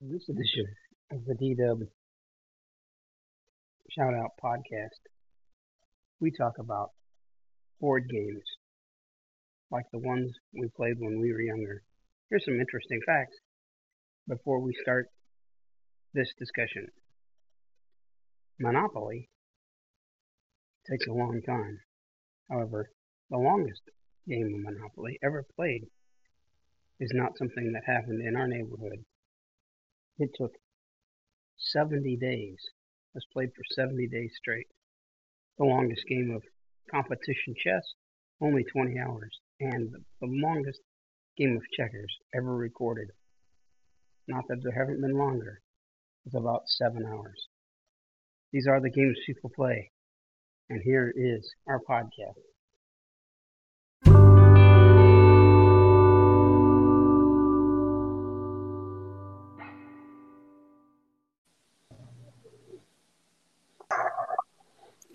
This edition of the D-Dub Shout Out Podcast, we talk about board games like the ones we played when we were younger. Here's some interesting facts before we start this discussion. Monopoly takes a long time. However, the longest game of Monopoly ever played is not something that happened in our neighborhood. It took 70 days. It was played for 70 days straight. The longest game of competition chess, only 20 hours. And the longest game of checkers ever recorded, not that there haven't been longer, was about seven hours. These are the games people play. And here is our podcast.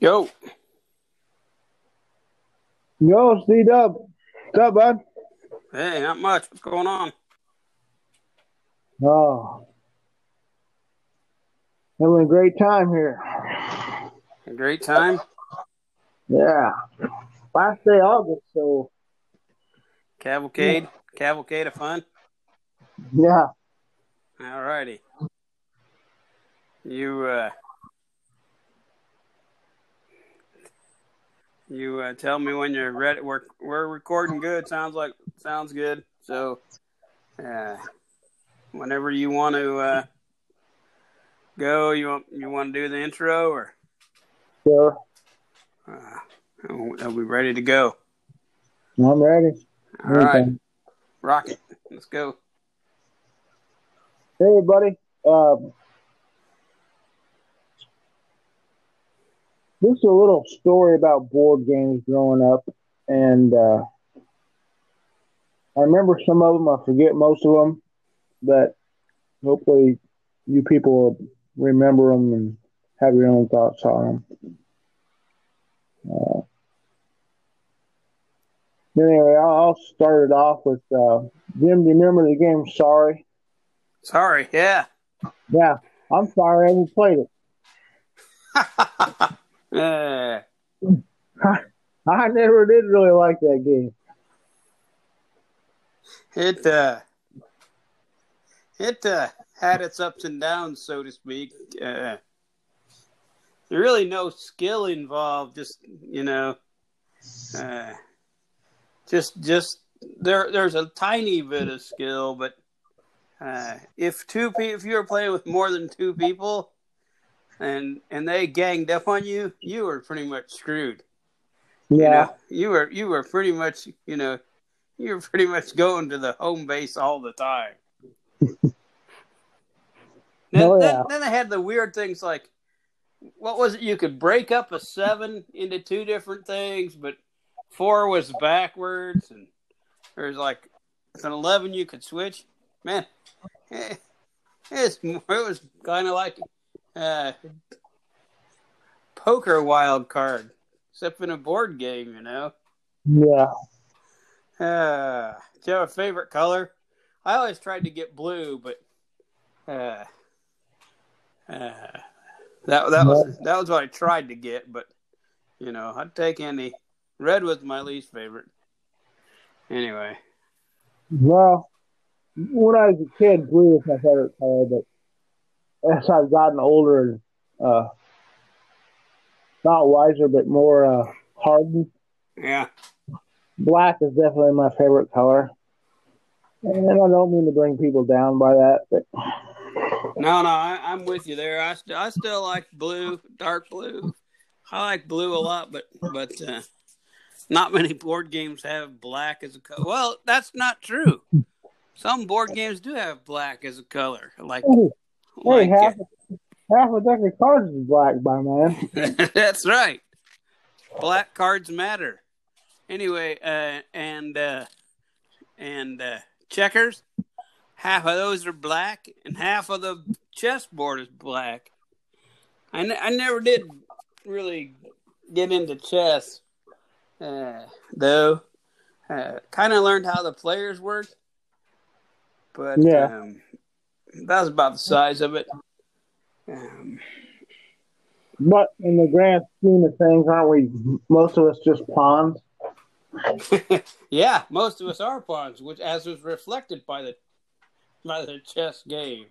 Yo, Yo, C Dub. What's up, bud? hey, not much. What's going on? Oh. Having a great time here. A great time. Yeah. Last day of August, so Cavalcade, cavalcade of fun. yeah. All righty. You, uh, you uh, tell me when you're ready. We're we're recording good. Sounds like sounds good. So, uh, whenever you want to uh, go, you want you want to do the intro, or Sure. uh, are we ready to go? I'm ready. All right, rocket. Let's go. Hey everybody. Um this is a little story about board games growing up and uh I remember some of them, I forget most of them, but hopefully you people will remember them and have your own thoughts on them. Uh, anyway, I'll, I'll start it off with uh, Jim. Do you remember the game Sorry? Sorry. Yeah. Yeah, I'm sorry I haven't played it. Uh, I never did really like that game. it uh, it uh, had its ups and downs, so to speak. Uh, really no skill involved. Just you know, uh, just just there. There's a tiny bit of skill, but uh, if two pe- if you were playing with more than two people, and and they ganged up on you, you were pretty much screwed. You Yeah, know, you were you were pretty much you know you were pretty much going to the home base all the time. then, Oh, then, yeah. then they had the weird things like what was it? You could break up a seven into two different things, but four was backwards, and there's like with an eleven you could switch. Man, eh, it's, it was kind of like uh, poker wild card, except in a board game, you know. yeah. Uh, do you have a favorite color? I always tried to get blue, but uh, uh, that that was that was what I tried to get. But you know, I'd take any. Red was my least favorite. Anyway, Well, when I was a kid, blue was my favorite color, but as I've gotten older and uh, not wiser, but more uh, hardened, yeah, black is definitely my favorite color. And I don't mean to bring people down by that, but no, no, I, I'm with you there. I st- I still like blue, dark blue. I like blue a lot, but but uh, not many board games have black as a color. Well, that's not true. Some board games do have black as a color, like hey, like half, half a deck of cards is black by man. That's right. Black cards matter. Anyway, uh, and uh, and uh, checkers, half of those are black, and half of the chessboard is black. I, I never did really get into chess, uh, though. Uh, kind of learned how the players work, but Yeah. um, That's about the size of it. Um, But in the grand scheme of things, aren't we most of us just pawns? yeah, most of us are pawns, which as was reflected by the by the chess game.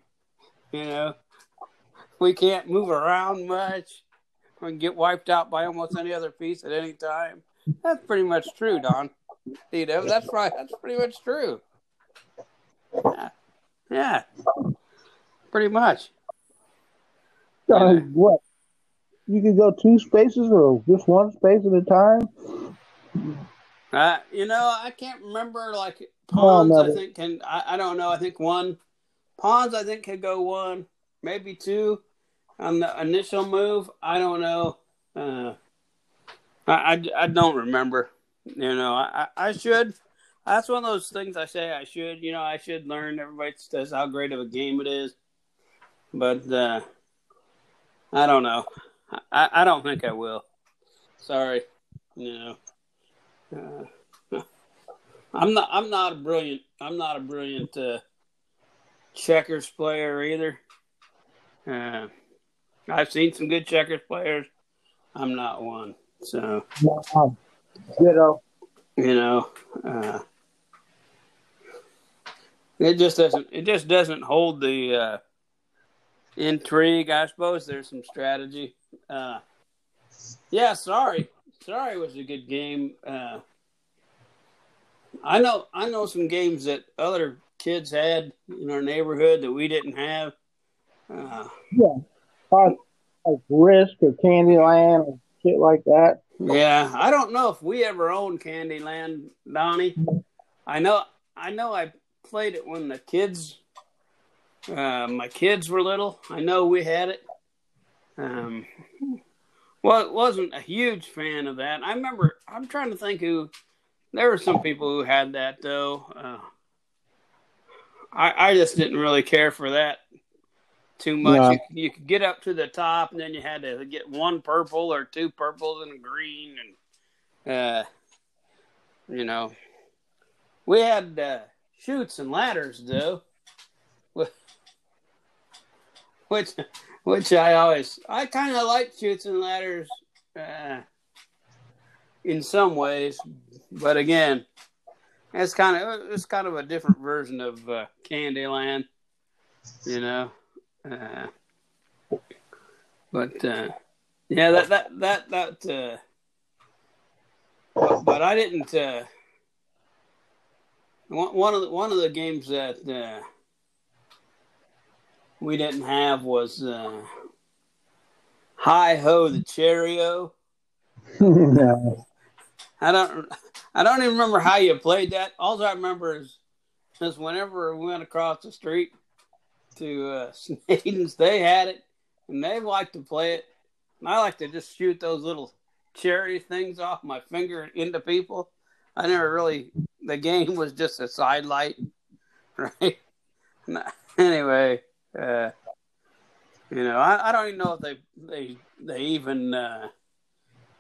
You know, we can't move around much. We can get wiped out by almost any other piece at any time. That's pretty much true, Don. You know, that's right. That's pretty much true. Yeah, yeah, pretty much. Uh, what? You could go two spaces or just one space at a time? Uh, you know, I can't remember like Oh, pawns. no, I think can I, I don't know. I think one pawns. I think could go one, maybe two on the initial move. I don't know. Uh, I, I, I don't remember. You know, I I should. That's one of those things I say I should. You know, I should learn. Everybody says how great of a game it is, but uh, I don't know. I, I don't think I will. Sorry. You know. Uh, I'm not. I'm not a brilliant. I'm not a brilliant uh, checkers player either. Uh, I've seen some good checkers players. I'm not one. So Um, ditto. you know, uh, it just doesn't. It just doesn't hold the uh, intrigue. I suppose there's some strategy. Uh, yeah, sorry, sorry was a good game. Uh, I know, I know some games that other kids had in our neighborhood that we didn't have. Uh, Like, like Risk or Candyland or shit like that. Yeah, I don't know if we ever owned Candyland, Donnie. I know, I know, I played it when the kids, uh, my kids were little. I know we had it. Um, well, wasn't a huge fan of that. I remember. I'm trying to think who. There were some people who had that though. Uh, I I just didn't really care for that too much. No. You, you could get up to the top, and then you had to get one purple or two purples and green, and uh, you know, we had uh, chutes and ladders though, which which I always I kind of like chutes and ladders uh, in some ways, but again, it's kind of it's kind of a different version of uh, Candyland, you know. Uh, but uh, yeah, that that that that. Uh, but I didn't. Uh, one one of the, one of the games that uh, we didn't have was uh, Hi Ho the Cherry-O. no. I don't I don't even remember how you played that. All I remember is is whenever we went across the street to uh, Sneaden's, they had it and they liked to play it. And I like to just shoot those little cherry things off my finger into people. I never really the game was just a sidelight, right? anyway, uh, you know, I, I don't even know if they they they even uh,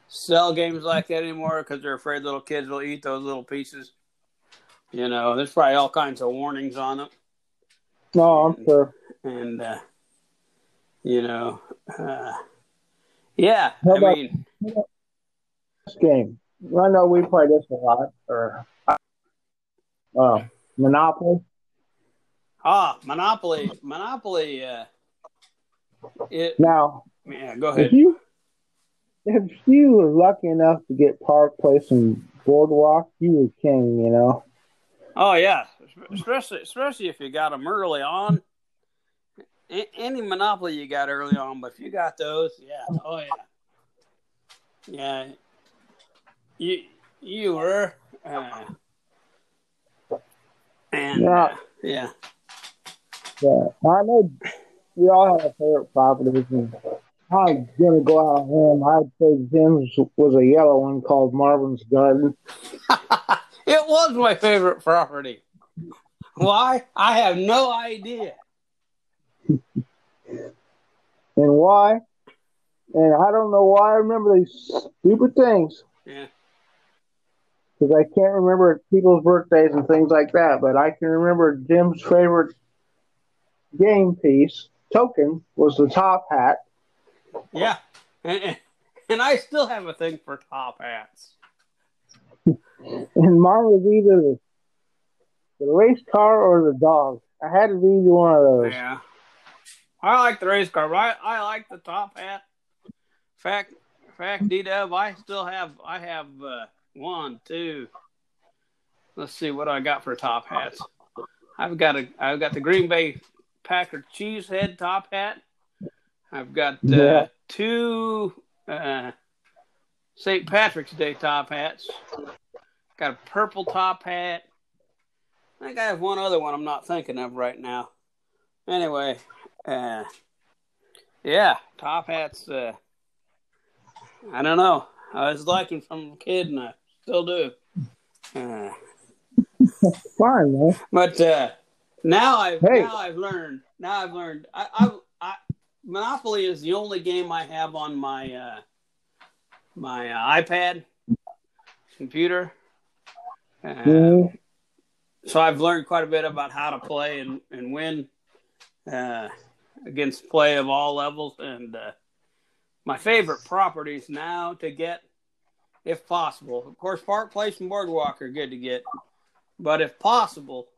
sell games like that anymore because they're afraid little kids will eat those little pieces. You know, there's probably all kinds of warnings on them, No, I'm sure. and uh, you know, uh, yeah. How I about- mean, This game. I know we play this a lot. Or uh, Monopoly. ah, Monopoly, Monopoly. Uh, it Now, yeah. Go ahead. if you if you were lucky enough to get Park Place and Boardwalk, you were king. You know. Oh yeah, especially especially if you got them early on. A- Any monopoly you got early on, but if you got those, yeah, oh yeah, yeah. You you were, uh, and Yeah. uh, yeah, Yeah, I know we all have favorite properties, and I'm gonna go out on him. I'd say Jim's was a yellow one called Marvin's Garden. it was my favorite property. Why? I have no idea. And why? And I don't know why I remember these stupid things Yeah, because I can't remember people's birthdays and things like that. But I can remember Jim's favorite game piece token was the top hat. Yeah, and, and, I still have a thing for top hats. And mine was either the, the race car or the dog. I had to be one of those. Yeah, I like the race car. But I I like the top hat. Fact, fact, D Dub, I still have I have uh, one, two. Let's see what I got for top hats. I've got a I've got the Green Bay Packer cheese head top hat. I've got uh, Yeah. two uh, St. Patrick's Day top hats. Got a purple top hat. I think I have one other one I'm not thinking of right now. Anyway, uh, yeah, top hats. Uh, I don't know. I was liking from a kid, and I still do. Uh, Fine, man. but uh, now I've Hey. now I've learned. Now I've learned. I, I, I Monopoly is the only game I have on my uh, my uh, iPad computer. Uh, Mhm. so I've learned quite a bit about how to play and, and win uh, against play of all levels. And uh, my favorite properties now to get, if possible, of course, Park Place and Boardwalk are good to get, but if possible,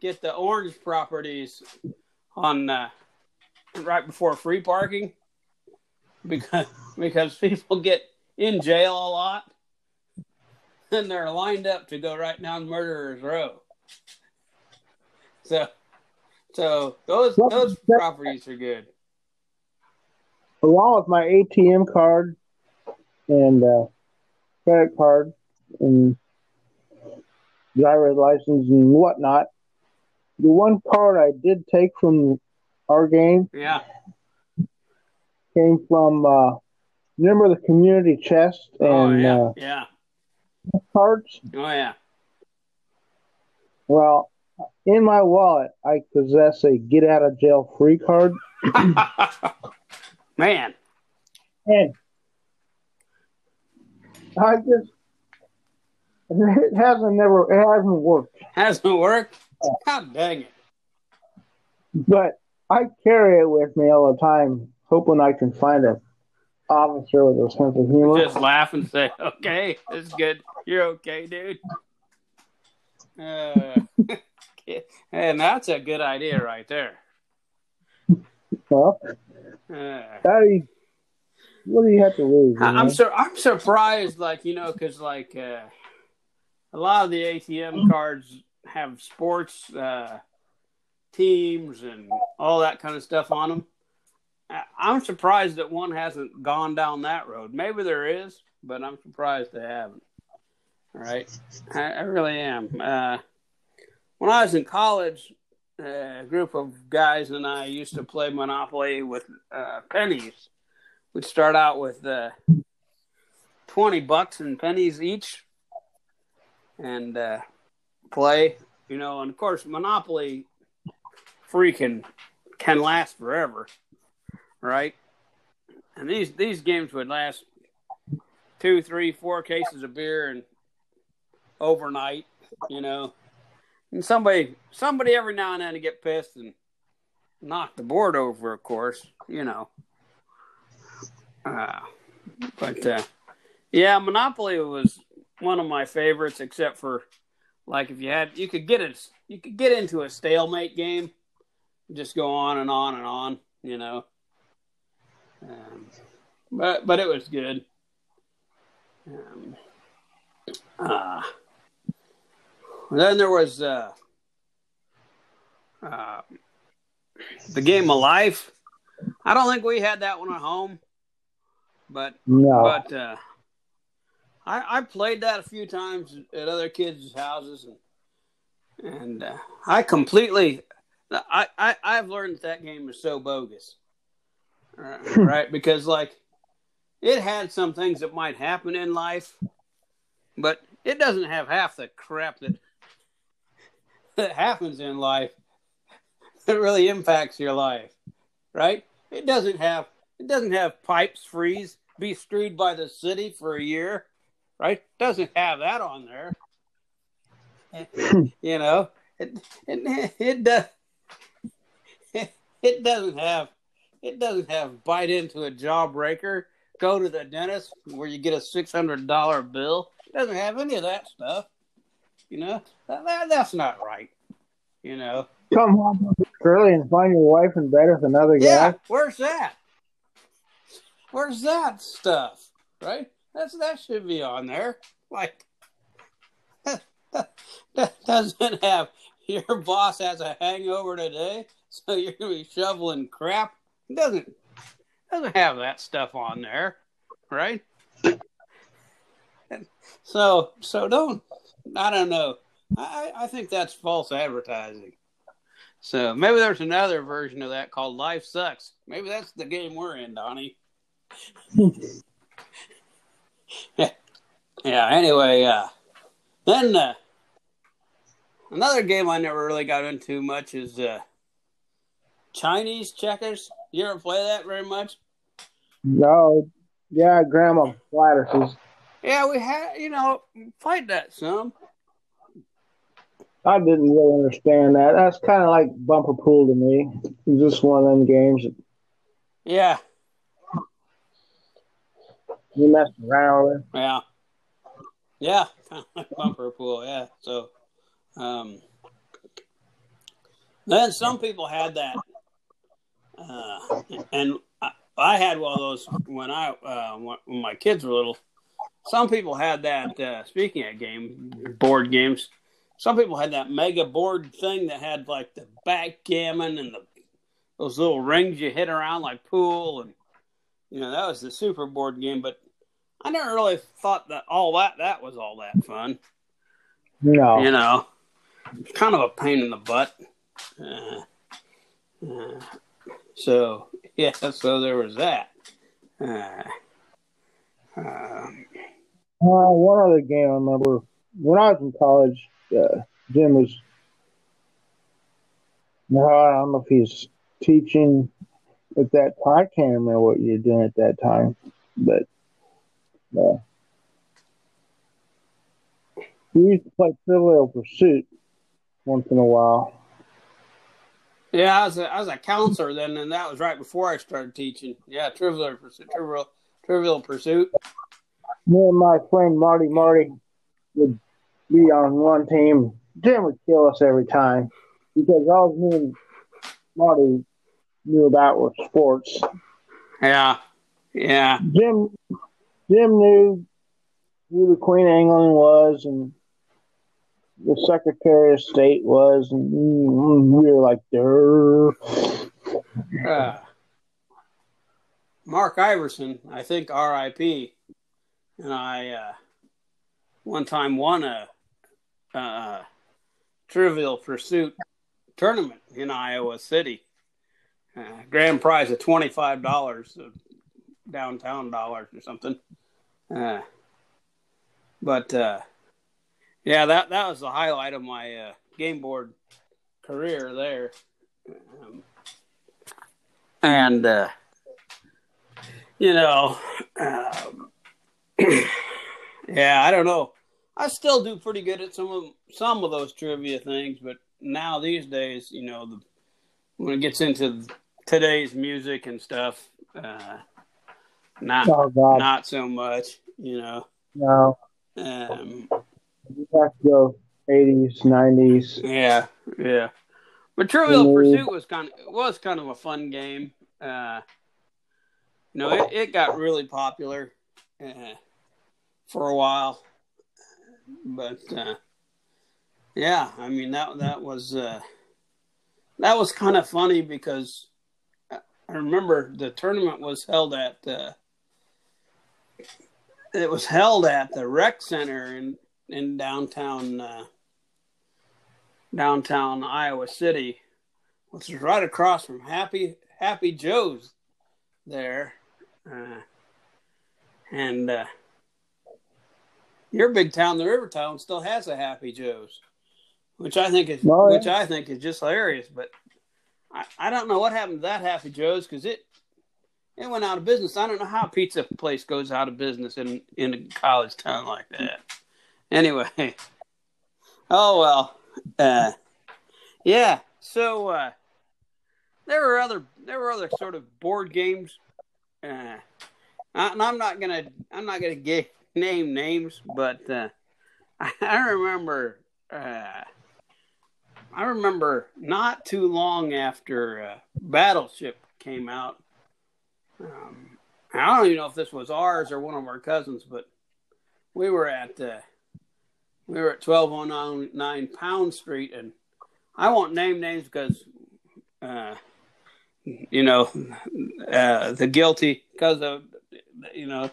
get the orange properties on uh, right before free parking because because people get in jail a lot and they're lined up to go right down Murderers Row. So, so those those properties are good. Along with my ATM card and uh, credit card and driver's license and whatnot, the one card I did take from our game Yeah, came from uh, remember the community chest and oh yeah, uh, yeah, cards. oh yeah. Well, in my wallet, I possess a get out of jail free card, Man, and I just it hasn't never it hasn't worked, hasn't worked. God dang it! but I carry it with me all the time, hoping I can find a officer with a sense of humor. Just laugh and say, "Okay, it's good. You're okay, dude." Uh, and that's a good idea right there. Well, Uh, how do you, what do you have to lose? I- I'm sur- I'm surprised, like you know, because like uh, a lot of the ATM cards have sports uh, teams and all that kind of stuff on them. I- I'm surprised that one hasn't gone down that road. Maybe there is, but I'm surprised they haven't. All right, I, I really am. Uh, when I was in college, uh, a group of guys and I used to play Monopoly with uh, pennies. We'd start out with uh, 20 bucks and pennies each and uh, play, you know, and of course, Monopoly freaking can last forever, right? And these, these games would last two, three, four cases of beer and overnight, you know. And somebody, somebody every now and then to get pissed and knock the board over, of course, you know. Uh, but uh, yeah, Monopoly was one of my favorites, except for like if you had you could get it, you could get into a stalemate game, just go on and on and on, you know. Um, but but it was good. Um, uh, then there was uh, uh, the game of life. I don't think we had that one at home, but no. but uh, I I played that a few times at other kids' houses, and and uh, I completely I, I I've learned that, that game is so bogus, right? right? Because like it had some things that might happen in life, but it doesn't have half the crap that that happens in life that really impacts your life, right? It doesn't have it doesn't have pipes freeze, be screwed by the city for a year, right? Doesn't have that on there. you know, it it it does. It, it doesn't have it doesn't have bite into a jawbreaker, go to the dentist where you get a six hundred dollar bill. It doesn't have any of that stuff. You know that, that, that's not right. You know. Come home early and find your wife in bed with another guy. Yeah, where's that? Where's that stuff? Right? That's that should be on there. Like that doesn't have your boss has a hangover today, so you're gonna be shoveling crap. It doesn't doesn't have that stuff on there, right? So so don't I don't know. I, I think that's false advertising. So maybe there's another version of that called Life Sucks. Maybe that's the game we're in, Donnie. Yeah. yeah. Anyway, uh, then uh, another game I never really got into much is uh, Chinese checkers. You ever play that very much? No. Yeah, Grandma Gladys's. Yeah, we had, you know, played that some. I didn't really understand that. That's kind of like bumper pool to me. It's just one of them games. Yeah, you mess around yeah, yeah, bumper pool. Yeah, so um, then some people had that, uh, and I, I had one of those when I uh, when my kids were little. Some people had that. Uh, speaking of game board games, some people had that mega board thing that had like the backgammon and the those little rings you hit around like pool, and you know that was the super board game. But I never really thought that all that that was all that fun. No. You know, kind of a pain in the butt. Uh, uh, so yeah, so there was that. Uh, um, Uh, one other game I remember when I was in college, uh, Jim was. No, I don't know if he's teaching at that time. I can't remember what you were doing at that time, but uh, we used to play Trivial Pursuit once in a while. yeah, I was a, I was a counselor then, and that was right before I started teaching. Yeah, Trivial Pursuit, Trivial, Trivial Pursuit. Me and my friend Marty Marty would be on one team. Jim would kill us every time because all me and Marty knew about was sports. Yeah, yeah, Jim Jim knew who the Queen of England was and the Secretary of State was, and we were like, "Durr." uh, Mark Iverson, I think R.I.P. And I uh, one time won a, uh Trivial Pursuit tournament in Iowa City. Uh, grand prize of twenty five dollars, downtown dollars or something. Uh, but uh, yeah, that that was the highlight of my uh, game board career there. Um, and uh, you know, um, yeah, I don't know. I still do pretty good at some of some of those trivia things, but now these days, you know, the, when it gets into today's music and stuff, uh, not Oh not so much. You know, no, um, you have to go eighties, nineties. Yeah, yeah. But Trivial. Pursuit was kind of was kind of a fun game. Uh, you know, it, it got really popular uh, for a while, but uh, yeah, I mean that that was uh, that was kind of funny because I remember the tournament was held at uh, it was held at the rec center in in downtown uh, downtown Iowa City, which is right across from Happy Happy Joe's there, uh, and uh, your big town, the River Town, still has a Happy Joe's, which I think is Oh, yeah. which I think is just hilarious. But I, I don't know what happened to that Happy Joe's because it it went out of business. I don't know how a pizza place goes out of business in in a college town like that. Anyway, oh well, uh, yeah. So uh, there were other there were other sort of board games. Uh, and I'm not gonna I'm not gonna get, name names, but uh, I remember uh, I remember not too long after uh, Battleship came out. Um, I don't even know if this was ours or one of our cousins, but we were at uh, we were at twelve oh nine Pound Street, and I won't name names because uh, you know uh, the guilty because of you know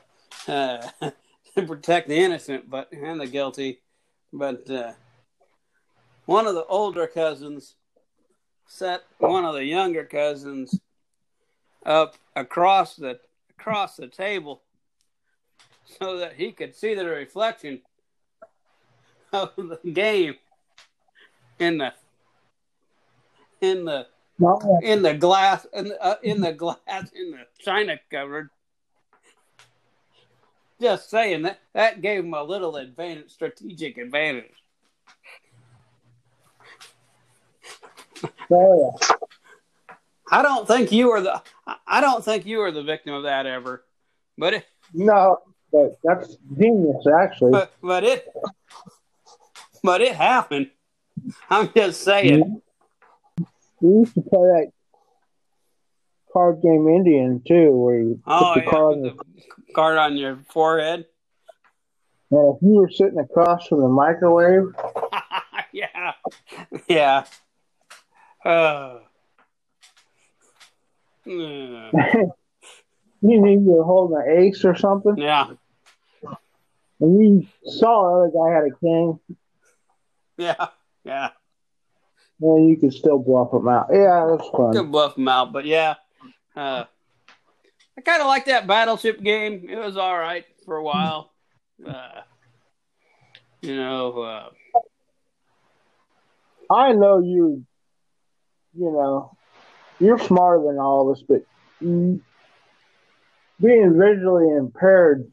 uh, protect the innocent, but and the guilty, but uh, one of the older cousins set one of the younger cousins up across the across the table so that he could see the reflection of the game in the in the in the glass in the, uh, in the glass in the china cupboard just saying that that gave him a little advantage strategic advantage Oh yeah. I don't think you were the I don't think you were the victim of that ever. But it, No, but that's genius actually. but but it but it happened. I'm just saying. We used to play that card game Indian too, where you Oh put the yeah, card the card on your forehead. and if you were sitting across from the microwave, yeah, yeah. Uh, uh, you knew you were holding an ace or something, yeah, and you saw the other guy had a king, yeah, yeah. and you could still bluff him out. Yeah, that's fun. Could buff them out, but yeah. Uh, I kind of like that battleship game. It was all right for a while. Uh, you know, uh, I know you, you know, you're smarter than all of us, but being visually impaired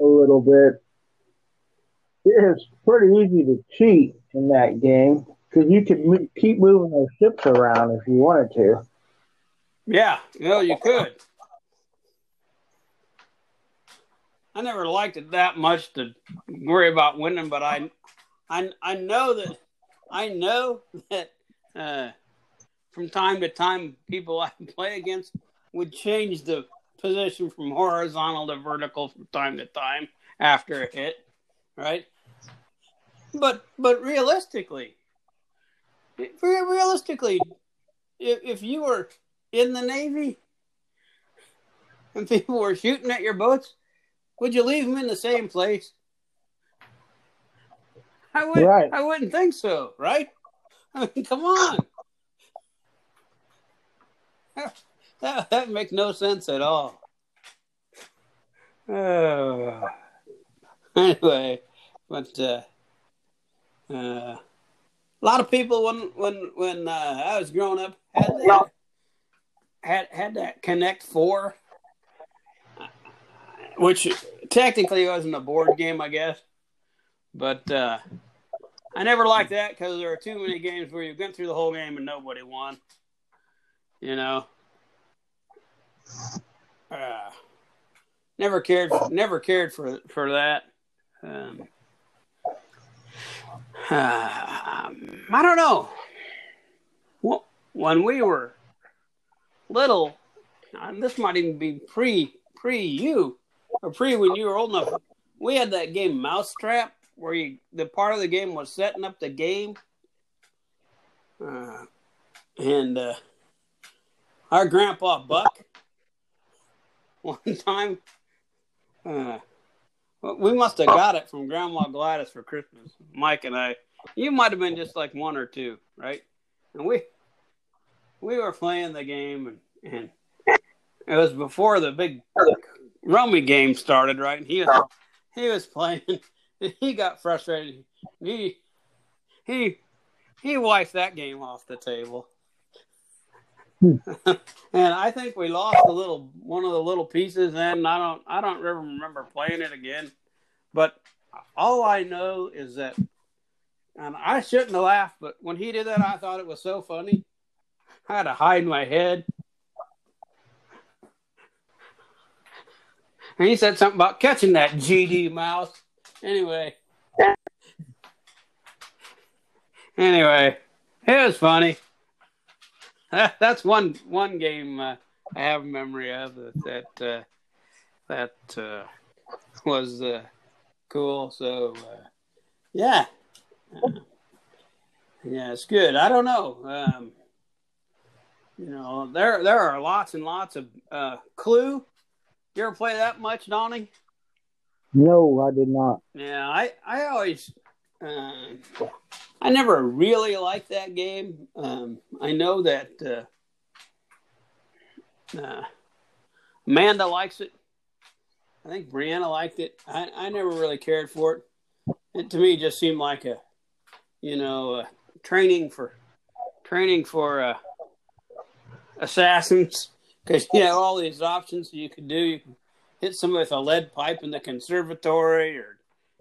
a little bit, it's pretty easy to cheat in that game because you could mo- keep moving those ships around if you wanted to. yeah, you know, you could. I never liked it that much to worry about winning, but I, I, I know that, I know that uh, from time to time, people I play against would change the position from horizontal to vertical from time to time after a hit, right? But but realistically, realistically, if, if you were in the Navy and people were shooting at your boats, would you leave them in the same place? I would. Right. I wouldn't think so, right? I mean, come on. That, that makes no sense at all. Oh. Anyway, but uh, uh, a lot of people when when when uh, I was growing up had that, had had that Connect Four, which technically wasn't a board game, I guess, but uh, I never liked that because there are too many games where you've went through the whole game and nobody won. You know. Uh, never cared. Never cared for for that. Um, uh, I don't know. Well, when we were little, and this might even be pre pre you or pre when you were old enough. We had that game Mousetrap, where you the part of the game was setting up the game, uh, and uh, our grandpa Buck one time. Uh, we must have got it from Grandma Gladys for Christmas. Mike and I. You might have been just like one or two, right? And we we were playing the game, and, and it was before the big rummy game started, right? And he was he was playing. He got frustrated. He he he wiped that game off the table. And I think we lost a little one of the little pieces and I don't I don't ever remember playing it again. But all I know is that and I shouldn't have laughed, but when he did that I thought it was so funny. I had to hide my head. And he said something about catching that GD mouse. Anyway. Anyway, it was funny. That, that's one one game uh, I have a memory of that that uh, that uh, was uh, cool. So uh, yeah, yeah, it's good. I don't know. Um, you know, there there are lots and lots of uh, Clue. You ever play that much, Donnie? No, I did not. Yeah, I I always. I never really liked that game. Um, I know that uh, uh, Amanda likes it. I think Brianna liked it. I, I never really cared for it. It to me just seemed like a, you know, training for training for uh, assassins because you have all these options you could do. You can hit someone with a lead pipe in the conservatory, or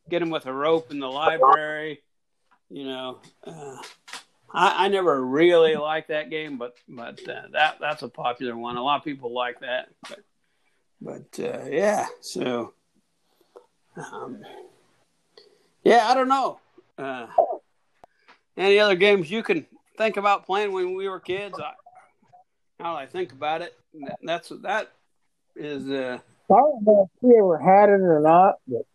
get them with a rope in the library. You know, uh, I, I never really liked that game, but but uh, that that's a popular one. A lot of people like that. But but uh, yeah, so um, yeah, I don't know. Uh, any other games you can think about playing when we were kids? I, now I think about it, that's that is. Uh, I don't know if we ever had it or not, but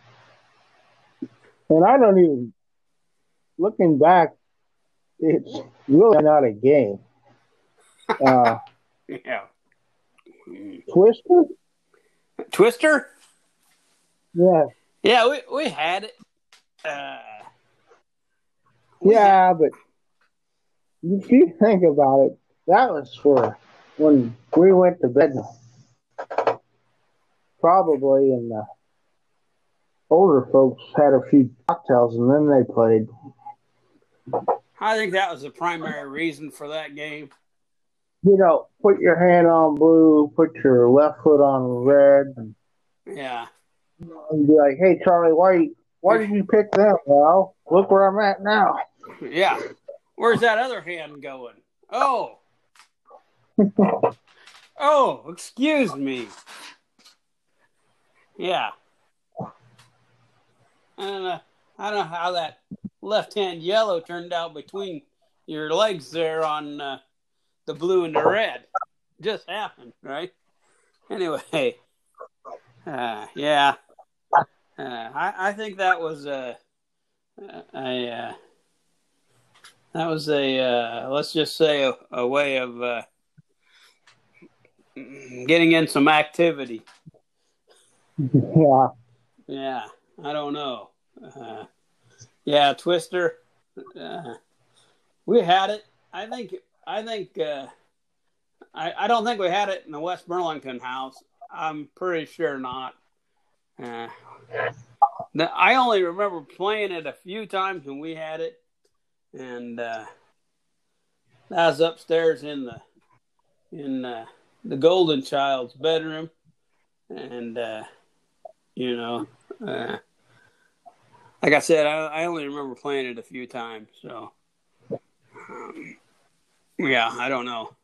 and I don't even. Looking back, it's really not a game. Uh, yeah. Twister? Twister? Yeah. Yeah, we, we had it. Uh, we Yeah, but if you think about it, that was for when we went to bed. Probably, in the older folks had a few cocktails, and then they played. I think that was the primary reason for that game. You know, put your hand on blue, put your left foot on red, and, Yeah. and be like, "Hey, Charlie, why why did you pick that? Well, look where I'm at now." Yeah. Where's that other hand going? Oh. Oh, excuse me. Yeah. I don't know. I don't know how that left hand yellow turned out between your legs there on uh, the blue and the red. Just happened, right? Anyway, uh, yeah. Uh, I, I think that was a, a, uh that was a uh, let's just say a, a way of uh, getting in some activity. yeah, Yeah, I don't know. Uh, yeah, Twister. Uh, we had it. I think. I think. Uh, I I don't think we had it in the West Burlington house. I'm pretty sure not. Uh, I only remember playing it a few times when we had it, and uh, that was upstairs in the in uh, the Golden Child's bedroom, and uh, you know, uh, like I said, I, I only remember playing it a few times. So, um, yeah, I don't know.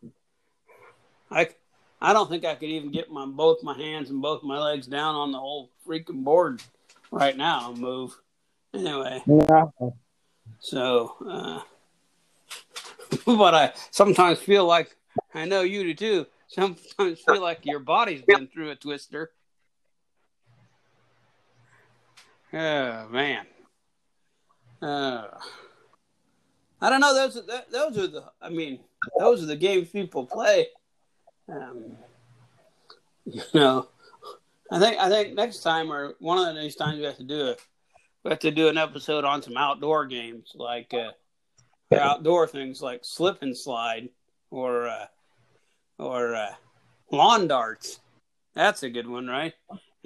I I don't think I could even get my both my hands and both my legs down on the whole freaking board right now. and Move anyway. yeah. So, uh, but I sometimes feel like I know you do too. Sometimes feel like your body's been through a twister. Oh man. Uh, I don't know. Those are those are the. I mean, those are the games people play. Um, you know, I think I think next time or one of these times we have to do it. we have to do an episode on some outdoor games like uh, or outdoor things like slip and slide or uh, or uh, lawn darts. That's a good one, right?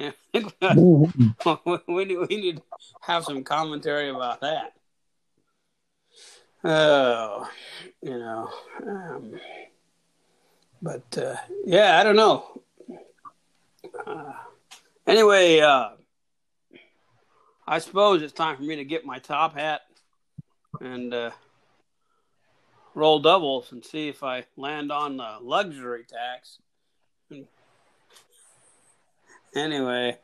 We need, we need to have some commentary about that. Oh, you know. Um, but uh, yeah, I don't know. Uh, anyway, uh, I suppose it's time for me to get my top hat and uh, roll doubles and see if I land on the luxury tax. Anyway,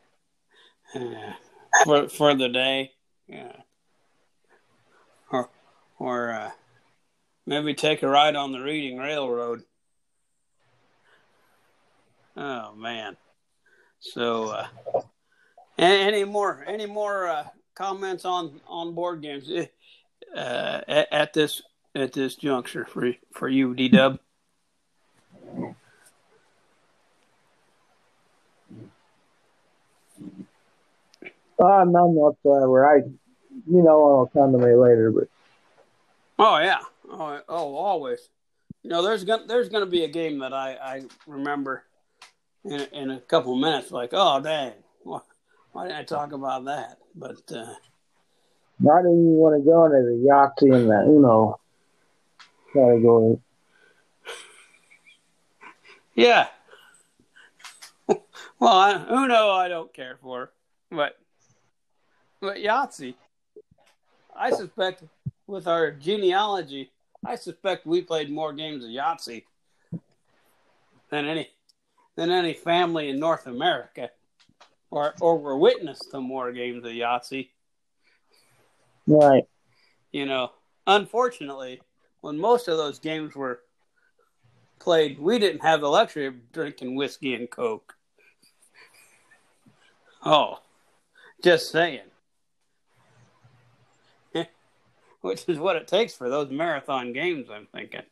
uh, for for the day, yeah, or or uh, maybe take a ride on the Reading Railroad. Oh man! So, uh, any more any more uh, comments on on board games uh, at, at this at this juncture for for you, D Dub? Uh, none whatsoever. I, you know, I'll come to me later, but. Oh yeah, oh, oh always. You know, there's gonna there's gonna be a game that I I remember in in a couple of minutes. Like, oh dang, why, why didn't I talk about that? But uh, why do you want to go into the Yahtzee and the Uno category? Yeah. well, I, Uno I don't care for, but but Yahtzee, I suspect with our genealogy, I suspect we played more games of Yahtzee than any than any family in North America, or or were witness to more games of Yahtzee. Right. You know, unfortunately, when most of those games were played, we didn't have the luxury of drinking whiskey and coke. Oh, just saying. which is what it takes for those marathon games. I'm thinking.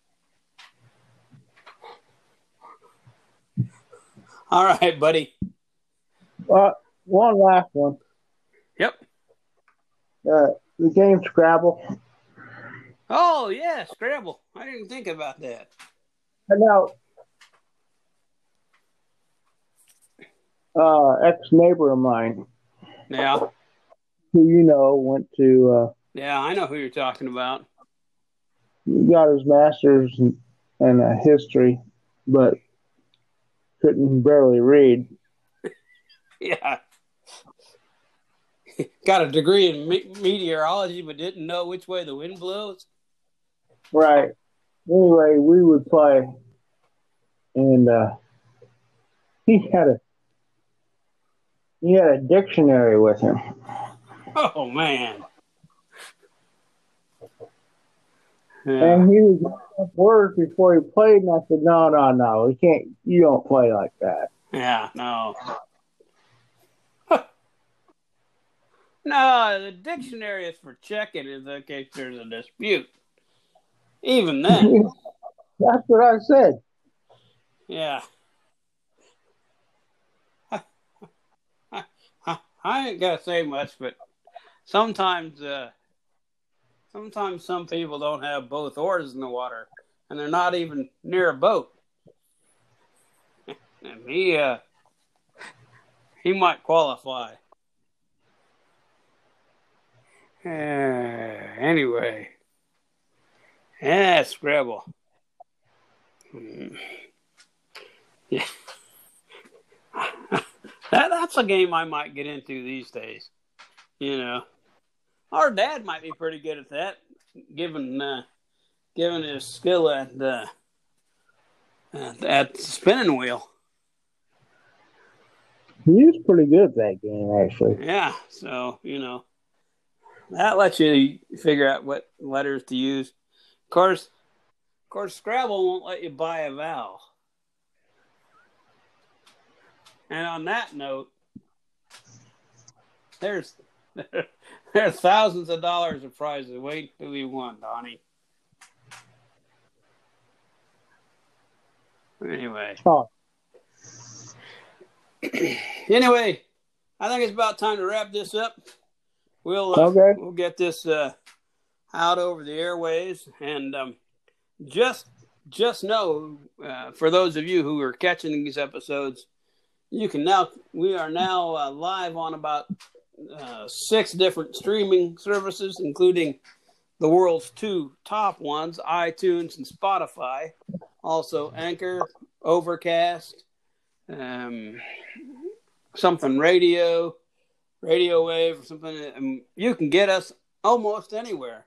All right, buddy. Uh, one last one. Yep. Uh, the game Scrabble. Oh yeah, Scrabble. I didn't think about that. And now, uh, ex neighbor of mine. Yeah. Who you know went to uh, yeah, I know who you're talking about. He got his master's in, in uh, history, but couldn't barely read. yeah. got a degree in me- meteorology, but didn't know which way the wind blows. Right. Anyway, we would play, and uh, he had a he had a dictionary with him. Oh man! Yeah. And he was up words before he played, and I said, "No, no, no, we can't. You don't play like that." Yeah, no. no, the dictionary is for checking in the case there's a dispute. Even then. That's what I said. Yeah. I ain't gotta say much, but sometimes uh, sometimes some people don't have both oars in the water and they're not even near a boat. and he uh he might qualify. Uh, anyway. Yeah, Scrabble. Hmm. Yeah. that, that's a game I might get into these days. You know. Our dad might be pretty good at that, given uh, given his skill at uh, at, at the spinning wheel. He's pretty good at that game, actually. Yeah, so you know that lets you figure out what letters to use. Of course, of course, Scrabble won't let you buy a vowel. And on that note, there's there are thousands of dollars of prizes. Wait till we won, Donnie. Anyway. Oh. anyway, I think it's about time to wrap this up. We'll uh, okay. we'll get this uh, out over the airways, and um, just just know uh, for those of you who are catching these episodes, you can now we are now uh, live on about uh, six different streaming services, including the world's two top ones, iTunes and Spotify. Also, Anchor, Overcast, um, something radio, Radio Wave, or something. And you can get us almost anywhere.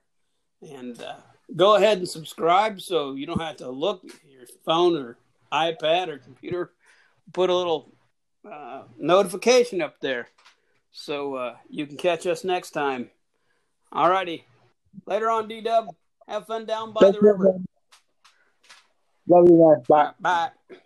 And uh, go ahead and subscribe so you don't have to look your phone or iPad or computer. Put a little uh, notification up there so uh, you can catch us next time. All righty. Later on, D Dub. Have fun down by Take the river. man. Love you guys. Bye. Bye.